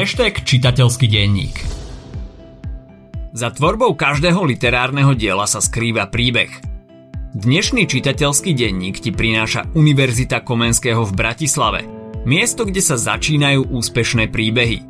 Hashtag čitateľský denník Za tvorbou každého literárneho diela sa skrýva príbeh. Dnešný čitateľský denník ti prináša Univerzita Komenského v Bratislave. Miesto, kde sa začínajú úspešné príbehy –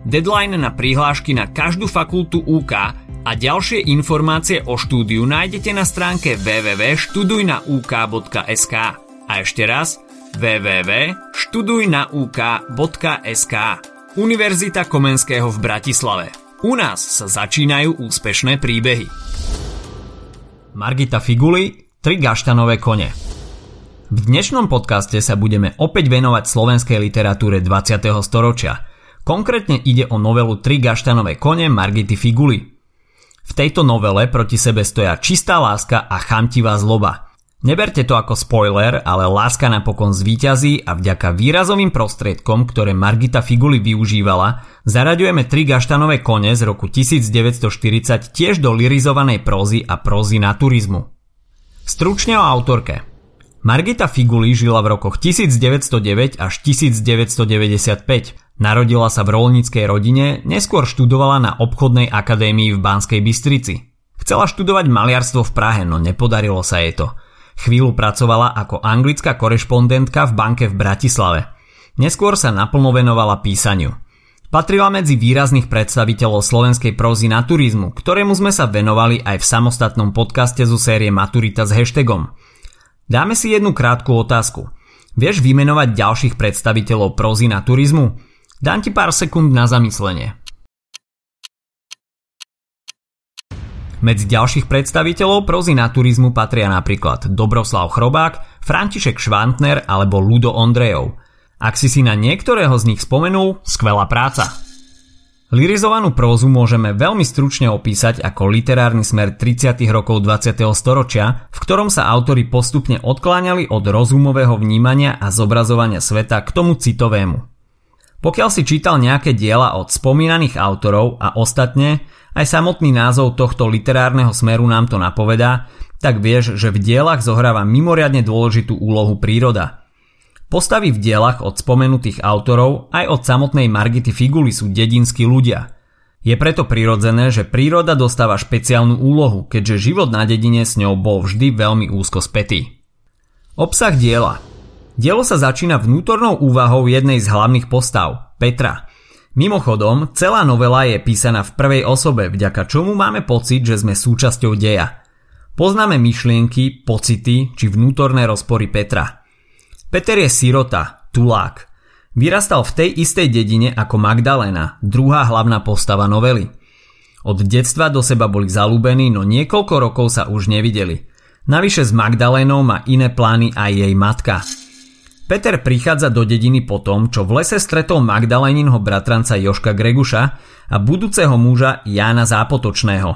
Deadline na prihlášky na každú fakultu UK a ďalšie informácie o štúdiu nájdete na stránke www.študujnauk.sk a ešte raz www.študujnauk.sk Univerzita Komenského v Bratislave. U nás sa začínajú úspešné príbehy. Margita Figuli, tri gaštanové kone. V dnešnom podcaste sa budeme opäť venovať slovenskej literatúre 20. storočia. Konkrétne ide o novelu Tri gaštanové kone Margity Figuli. V tejto novele proti sebe stoja čistá láska a chamtivá zloba. Neberte to ako spoiler, ale láska napokon zvíťazí a vďaka výrazovým prostriedkom, ktoré Margita Figuli využívala, zaraďujeme tri gaštanové kone z roku 1940 tiež do lirizovanej prózy a prózy naturizmu. Stručne o autorke. Margita Figuli žila v rokoch 1909 až 1995 Narodila sa v rolníckej rodine, neskôr študovala na obchodnej akadémii v Banskej Bystrici. Chcela študovať maliarstvo v Prahe, no nepodarilo sa jej to. Chvíľu pracovala ako anglická korešpondentka v banke v Bratislave. Neskôr sa naplno venovala písaniu. Patrila medzi výrazných predstaviteľov slovenskej prózy naturizmu, ktorému sme sa venovali aj v samostatnom podcaste zo série Maturita s hashtagom. Dáme si jednu krátku otázku. Vieš vymenovať ďalších predstaviteľov prózy naturizmu? Dám ti pár sekúnd na zamyslenie. Medzi ďalších predstaviteľov prozy naturizmu patria napríklad Dobroslav Chrobák, František Švantner alebo Ludo Ondrejov. Ak si si na niektorého z nich spomenul, skvelá práca. Lirizovanú prózu môžeme veľmi stručne opísať ako literárny smer 30. rokov 20. storočia, v ktorom sa autori postupne odkláňali od rozumového vnímania a zobrazovania sveta k tomu citovému. Pokiaľ si čítal nejaké diela od spomínaných autorov a ostatne, aj samotný názov tohto literárneho smeru nám to napovedá, tak vieš, že v dielach zohráva mimoriadne dôležitú úlohu príroda. Postavy v dielach od spomenutých autorov aj od samotnej Margity Figuli sú dedinskí ľudia. Je preto prirodzené, že príroda dostáva špeciálnu úlohu, keďže život na dedine s ňou bol vždy veľmi úzko spätý. Obsah diela – Dielo sa začína vnútornou úvahou jednej z hlavných postav, Petra. Mimochodom, celá novela je písaná v prvej osobe, vďaka čomu máme pocit, že sme súčasťou deja. Poznáme myšlienky, pocity či vnútorné rozpory Petra. Peter je sirota, tulák. Vyrastal v tej istej dedine ako Magdalena, druhá hlavná postava novely. Od detstva do seba boli zalúbení, no niekoľko rokov sa už nevideli. Navyše s Magdalénou má iné plány aj jej matka. Peter prichádza do dediny po tom, čo v lese stretol Magdaléninho bratranca Joška Greguša a budúceho muža Jána Zápotočného.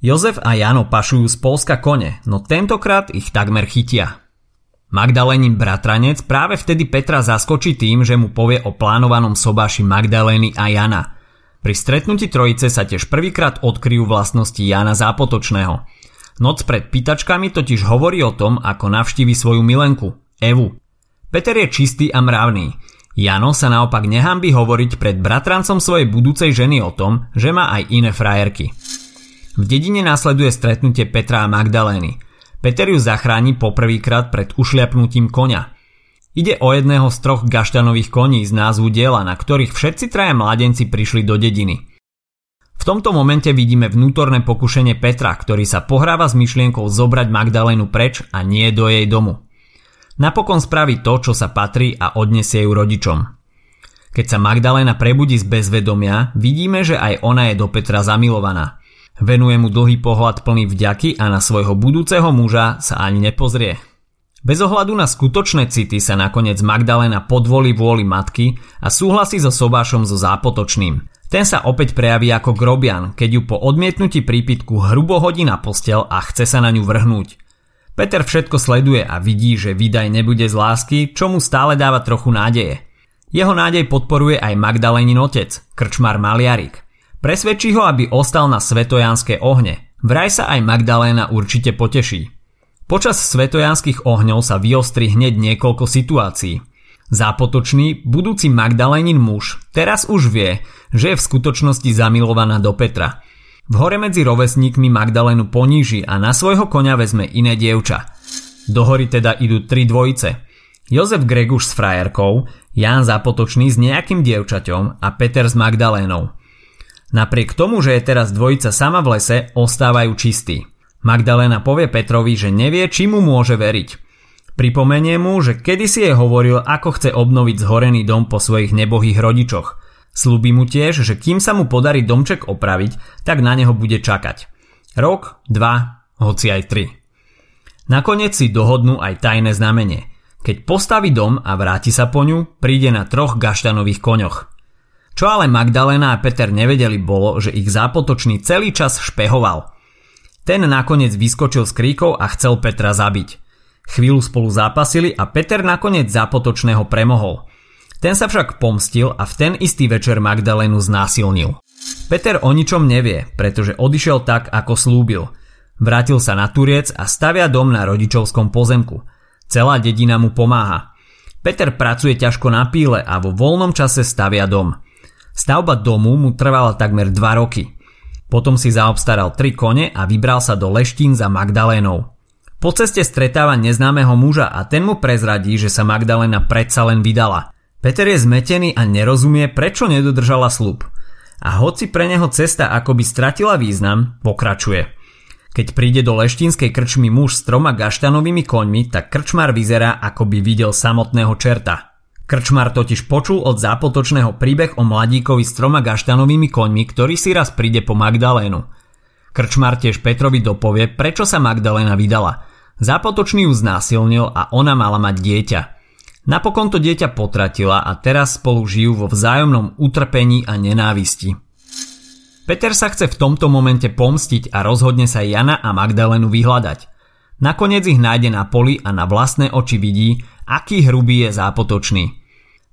Jozef a Jano pašujú z Polska kone, no tentokrát ich takmer chytia. Magdalénin bratranec práve vtedy Petra zaskočí tým, že mu povie o plánovanom sobáši Magdalény a Jana. Pri stretnutí trojice sa tiež prvýkrát odkryjú vlastnosti Jana Zápotočného. Noc pred pýtačkami totiž hovorí o tom, ako navštívi svoju milenku, Evu. Peter je čistý a mravný. Jano sa naopak nehambi hovoriť pred bratrancom svojej budúcej ženy o tom, že má aj iné frajerky. V dedine následuje stretnutie Petra a Magdalény. Peter ju zachráni poprvýkrát pred ušliapnutím konia. Ide o jedného z troch gaštanových koní z názvu diela, na ktorých všetci traja mladenci prišli do dediny. V tomto momente vidíme vnútorné pokušenie Petra, ktorý sa pohráva s myšlienkou zobrať Magdalénu preč a nie do jej domu. Napokon spraví to, čo sa patrí a odnesie ju rodičom. Keď sa Magdalena prebudí z bezvedomia, vidíme, že aj ona je do Petra zamilovaná. Venuje mu dlhý pohľad plný vďaky a na svojho budúceho muža sa ani nepozrie. Bez ohľadu na skutočné city sa nakoniec Magdalena podvolí vôli matky a súhlasí so sobášom so zápotočným. Ten sa opäť prejaví ako grobian, keď ju po odmietnutí prípitku hrubo hodí na postel a chce sa na ňu vrhnúť. Peter všetko sleduje a vidí, že výdaj nebude z lásky, čo mu stále dáva trochu nádeje. Jeho nádej podporuje aj Magdalenin otec, krčmar Maliarik. Presvedčí ho, aby ostal na svetojanské ohne. Vraj sa aj Magdaléna určite poteší. Počas svetojanských ohňov sa vyostri hneď niekoľko situácií. Zápotočný, budúci Magdalénin muž teraz už vie, že je v skutočnosti zamilovaná do Petra. V hore medzi rovesníkmi Magdalénu poníži a na svojho konia vezme iné dievča. Do hory teda idú tri dvojice. Jozef Greguš s frajerkou, Ján Zápotočný s nejakým dievčaťom a Peter s Magdalénou. Napriek tomu, že je teraz dvojica sama v lese, ostávajú čistí. Magdalena povie Petrovi, že nevie, či mu môže veriť. Pripomenie mu, že kedysi jej hovoril, ako chce obnoviť zhorený dom po svojich nebohých rodičoch. Slúbi mu tiež, že kým sa mu podarí domček opraviť, tak na neho bude čakať. Rok, dva, hoci aj tri. Nakoniec si dohodnú aj tajné znamenie. Keď postaví dom a vráti sa po ňu, príde na troch gaštanových koňoch – čo ale Magdalena a Peter nevedeli bolo, že ich zápotočný celý čas špehoval. Ten nakoniec vyskočil z kríkov a chcel Petra zabiť. Chvíľu spolu zápasili a Peter nakoniec zápotočného premohol. Ten sa však pomstil a v ten istý večer Magdalénu znásilnil. Peter o ničom nevie, pretože odišiel tak, ako slúbil. Vrátil sa na Turiec a stavia dom na rodičovskom pozemku. Celá dedina mu pomáha. Peter pracuje ťažko na píle a vo voľnom čase stavia dom. Stavba domu mu trvala takmer 2 roky. Potom si zaobstaral 3 kone a vybral sa do Leštín za Magdalénou. Po ceste stretáva neznámeho muža a ten mu prezradí, že sa Magdalena predsa len vydala. Peter je zmetený a nerozumie, prečo nedodržala slub. A hoci pre neho cesta akoby stratila význam, pokračuje. Keď príde do leštínskej krčmy muž s troma gaštanovými koňmi, tak krčmar vyzerá, ako by videl samotného čerta. Krčmar totiž počul od zápotočného príbeh o mladíkovi s troma gaštanovými koňmi, ktorý si raz príde po Magdalénu. Krčmar tiež Petrovi dopovie, prečo sa Magdalena vydala. Zápotočný ju znásilnil a ona mala mať dieťa. Napokon to dieťa potratila a teraz spolu žijú vo vzájomnom utrpení a nenávisti. Peter sa chce v tomto momente pomstiť a rozhodne sa Jana a Magdalenu vyhľadať. Nakoniec ich nájde na poli a na vlastné oči vidí, aký hrubý je zápotočný.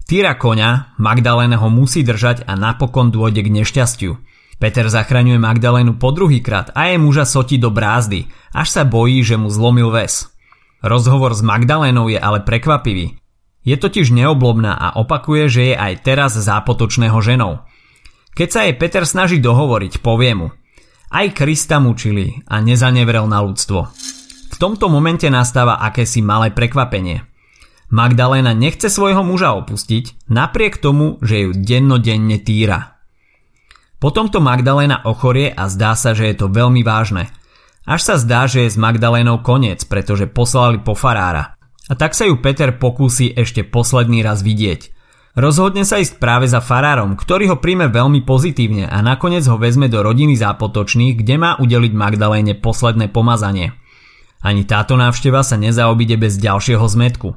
Týra koňa, Magdaléna ho musí držať a napokon dôjde k nešťastiu. Peter zachraňuje Magdalénu po druhýkrát a jej muža sotí do brázdy, až sa bojí, že mu zlomil ves. Rozhovor s Magdalénou je ale prekvapivý. Je totiž neoblobná a opakuje, že je aj teraz zápotočného ženou. Keď sa jej Peter snaží dohovoriť, povie mu Aj Krista mučili a nezanevrel na ľudstvo. V tomto momente nastáva akési malé prekvapenie – Magdalena nechce svojho muža opustiť, napriek tomu, že ju dennodenne týra. Potom to Magdalena ochorie a zdá sa, že je to veľmi vážne. Až sa zdá, že je s Magdalénou koniec, pretože poslali po farára. A tak sa ju Peter pokúsi ešte posledný raz vidieť. Rozhodne sa ísť práve za farárom, ktorý ho príjme veľmi pozitívne a nakoniec ho vezme do rodiny zápotočných, kde má udeliť Magdaléne posledné pomazanie. Ani táto návšteva sa nezaobíde bez ďalšieho zmetku.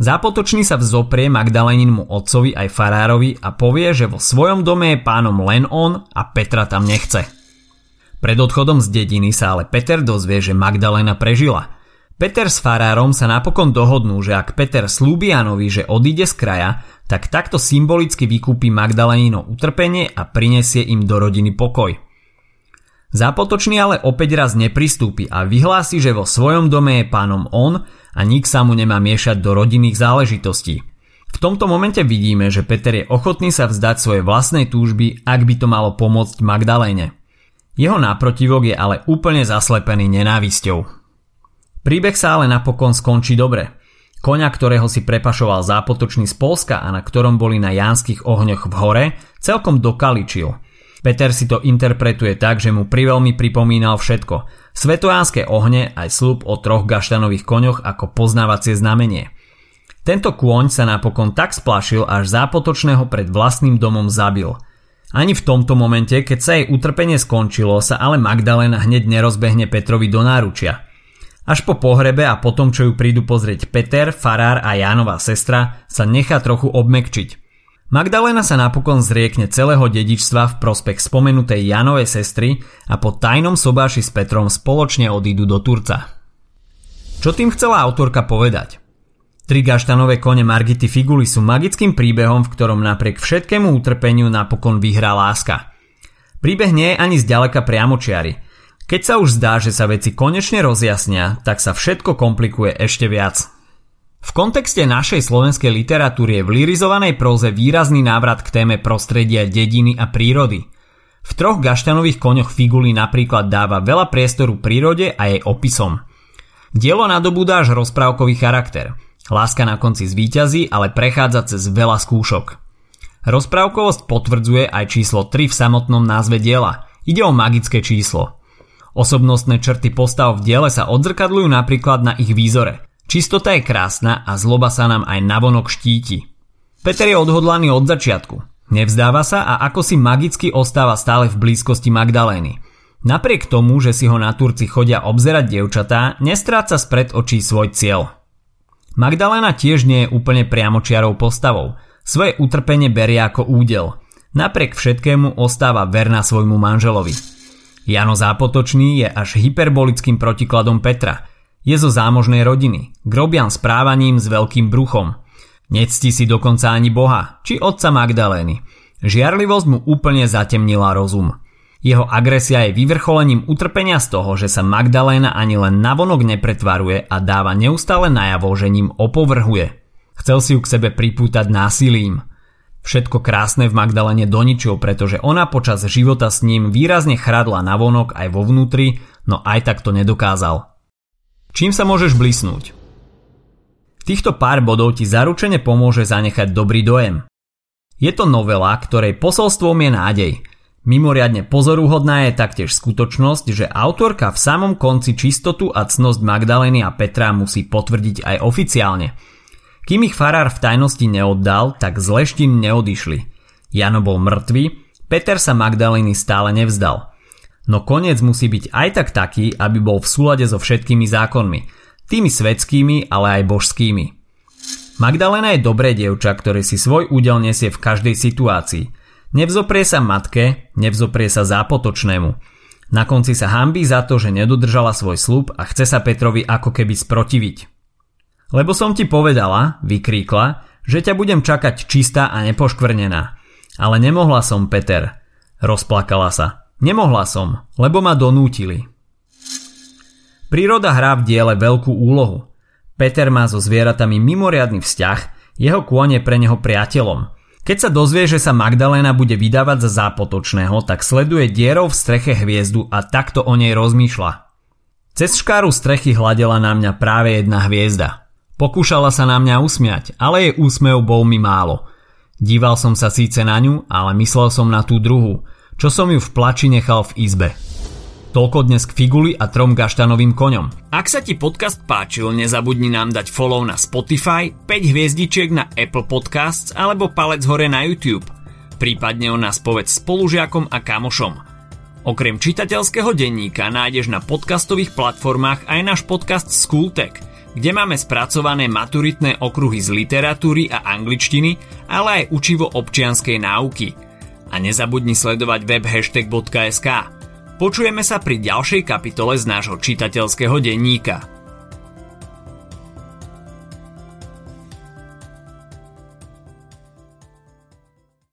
Zápotočný sa vzoprie Magdaleninmu otcovi aj farárovi a povie, že vo svojom dome je pánom len on a Petra tam nechce. Pred odchodom z dediny sa ale Peter dozvie, že Magdalena prežila. Peter s farárom sa napokon dohodnú, že ak Peter slúbi Janovi, že odíde z kraja, tak takto symbolicky vykúpi Magdalenino utrpenie a prinesie im do rodiny pokoj. Zápotočný ale opäť raz nepristúpi a vyhlási, že vo svojom dome je pánom on a nik sa mu nemá miešať do rodinných záležitostí. V tomto momente vidíme, že Peter je ochotný sa vzdať svojej vlastnej túžby, ak by to malo pomôcť Magdaléne. Jeho náprotivok je ale úplne zaslepený nenávisťou. Príbeh sa ale napokon skončí dobre. Koňa, ktorého si prepašoval zápotočný z Polska a na ktorom boli na jánskych ohňoch v hore, celkom dokaličil – Peter si to interpretuje tak, že mu priveľmi pripomínal všetko. Svetojánske ohne aj slub o troch gaštanových koňoch ako poznávacie znamenie. Tento kôň sa napokon tak splašil, až zápotočného pred vlastným domom zabil. Ani v tomto momente, keď sa jej utrpenie skončilo, sa ale Magdalena hneď nerozbehne Petrovi do náručia. Až po pohrebe a potom, čo ju prídu pozrieť Peter, Farár a Jánová sestra, sa nechá trochu obmekčiť. Magdalena sa napokon zriekne celého dedičstva v prospech spomenutej Janovej sestry a po tajnom sobáši s Petrom spoločne odídu do Turca. Čo tým chcela autorka povedať? Tri gaštanové kone Margity Figuly sú magickým príbehom, v ktorom napriek všetkému utrpeniu napokon vyhrá láska. Príbeh nie je ani zďaleka priamočiary. Keď sa už zdá, že sa veci konečne rozjasnia, tak sa všetko komplikuje ešte viac. V kontexte našej slovenskej literatúry je v lirizovanej próze výrazný návrat k téme prostredia dediny a prírody. V troch gaštanových koňoch Figuly napríklad dáva veľa priestoru prírode a jej opisom. Dielo nadobúda až rozprávkový charakter – Láska na konci zvíťazí, ale prechádza cez veľa skúšok. Rozprávkovosť potvrdzuje aj číslo 3 v samotnom názve diela. Ide o magické číslo. Osobnostné črty postav v diele sa odzrkadľujú napríklad na ich výzore. Čistota je krásna a zloba sa nám aj navonok štíti. Peter je odhodlaný od začiatku. Nevzdáva sa a ako si magicky ostáva stále v blízkosti Magdalény. Napriek tomu, že si ho na Turci chodia obzerať dievčatá, nestráca spred očí svoj cieľ. Magdalena tiež nie je úplne priamočiarou postavou. Svoje utrpenie berie ako údel. Napriek všetkému ostáva verná svojmu manželovi. Jano Zápotočný je až hyperbolickým protikladom Petra. Je zo zámožnej rodiny, grobian správaním s veľkým bruchom. Nectí si dokonca ani Boha, či otca Magdalény. Žiarlivosť mu úplne zatemnila rozum. Jeho agresia je vyvrcholením utrpenia z toho, že sa Magdaléna ani len navonok nepretvaruje a dáva neustále najavo, že ním opovrhuje. Chcel si ju k sebe pripútať násilím. Všetko krásne v Magdalene doničil, pretože ona počas života s ním výrazne chradla navonok aj vo vnútri, no aj tak to nedokázal. Čím sa môžeš blisnúť? Týchto pár bodov ti zaručene pomôže zanechať dobrý dojem. Je to novela, ktorej posolstvom je nádej – Mimoriadne pozoruhodná je taktiež skutočnosť, že autorka v samom konci čistotu a cnosť Magdaleny a Petra musí potvrdiť aj oficiálne. Kým ich farár v tajnosti neoddal, tak z leštín neodišli. Jano bol mŕtvý, Peter sa Magdaleny stále nevzdal. No koniec musí byť aj tak taký, aby bol v súlade so všetkými zákonmi, tými svetskými, ale aj božskými. Magdalena je dobré dievča, ktoré si svoj údel nesie v každej situácii – Nevzoprie sa matke, nevzoprie sa zápotočnému. Na konci sa hambí za to, že nedodržala svoj slub a chce sa Petrovi ako keby sprotiviť. Lebo som ti povedala, vykríkla, že ťa budem čakať čistá a nepoškvrnená. Ale nemohla som, Peter. Rozplakala sa. Nemohla som, lebo ma donútili. Príroda hrá v diele veľkú úlohu. Peter má so zvieratami mimoriadný vzťah, jeho kôň je pre neho priateľom – keď sa dozvie, že sa Magdalena bude vydávať za zápotočného, tak sleduje dierou v streche hviezdu a takto o nej rozmýšľa. Cez škáru strechy hladela na mňa práve jedna hviezda. Pokúšala sa na mňa usmiať, ale jej úsmev bol mi málo. Díval som sa síce na ňu, ale myslel som na tú druhú, čo som ju v plači nechal v izbe. Toľko dnes k Figuli a trom gaštanovým koňom. Ak sa ti podcast páčil, nezabudni nám dať follow na Spotify, 5 hviezdičiek na Apple Podcasts alebo palec hore na YouTube. Prípadne o nás povedz spolužiakom a kamošom. Okrem čitateľského denníka nájdeš na podcastových platformách aj náš podcast Schooltech, kde máme spracované maturitné okruhy z literatúry a angličtiny, ale aj učivo občianskej náuky. A nezabudni sledovať web hashtag.sk. Počujeme sa pri ďalšej kapitole z nášho čitateľského denníka.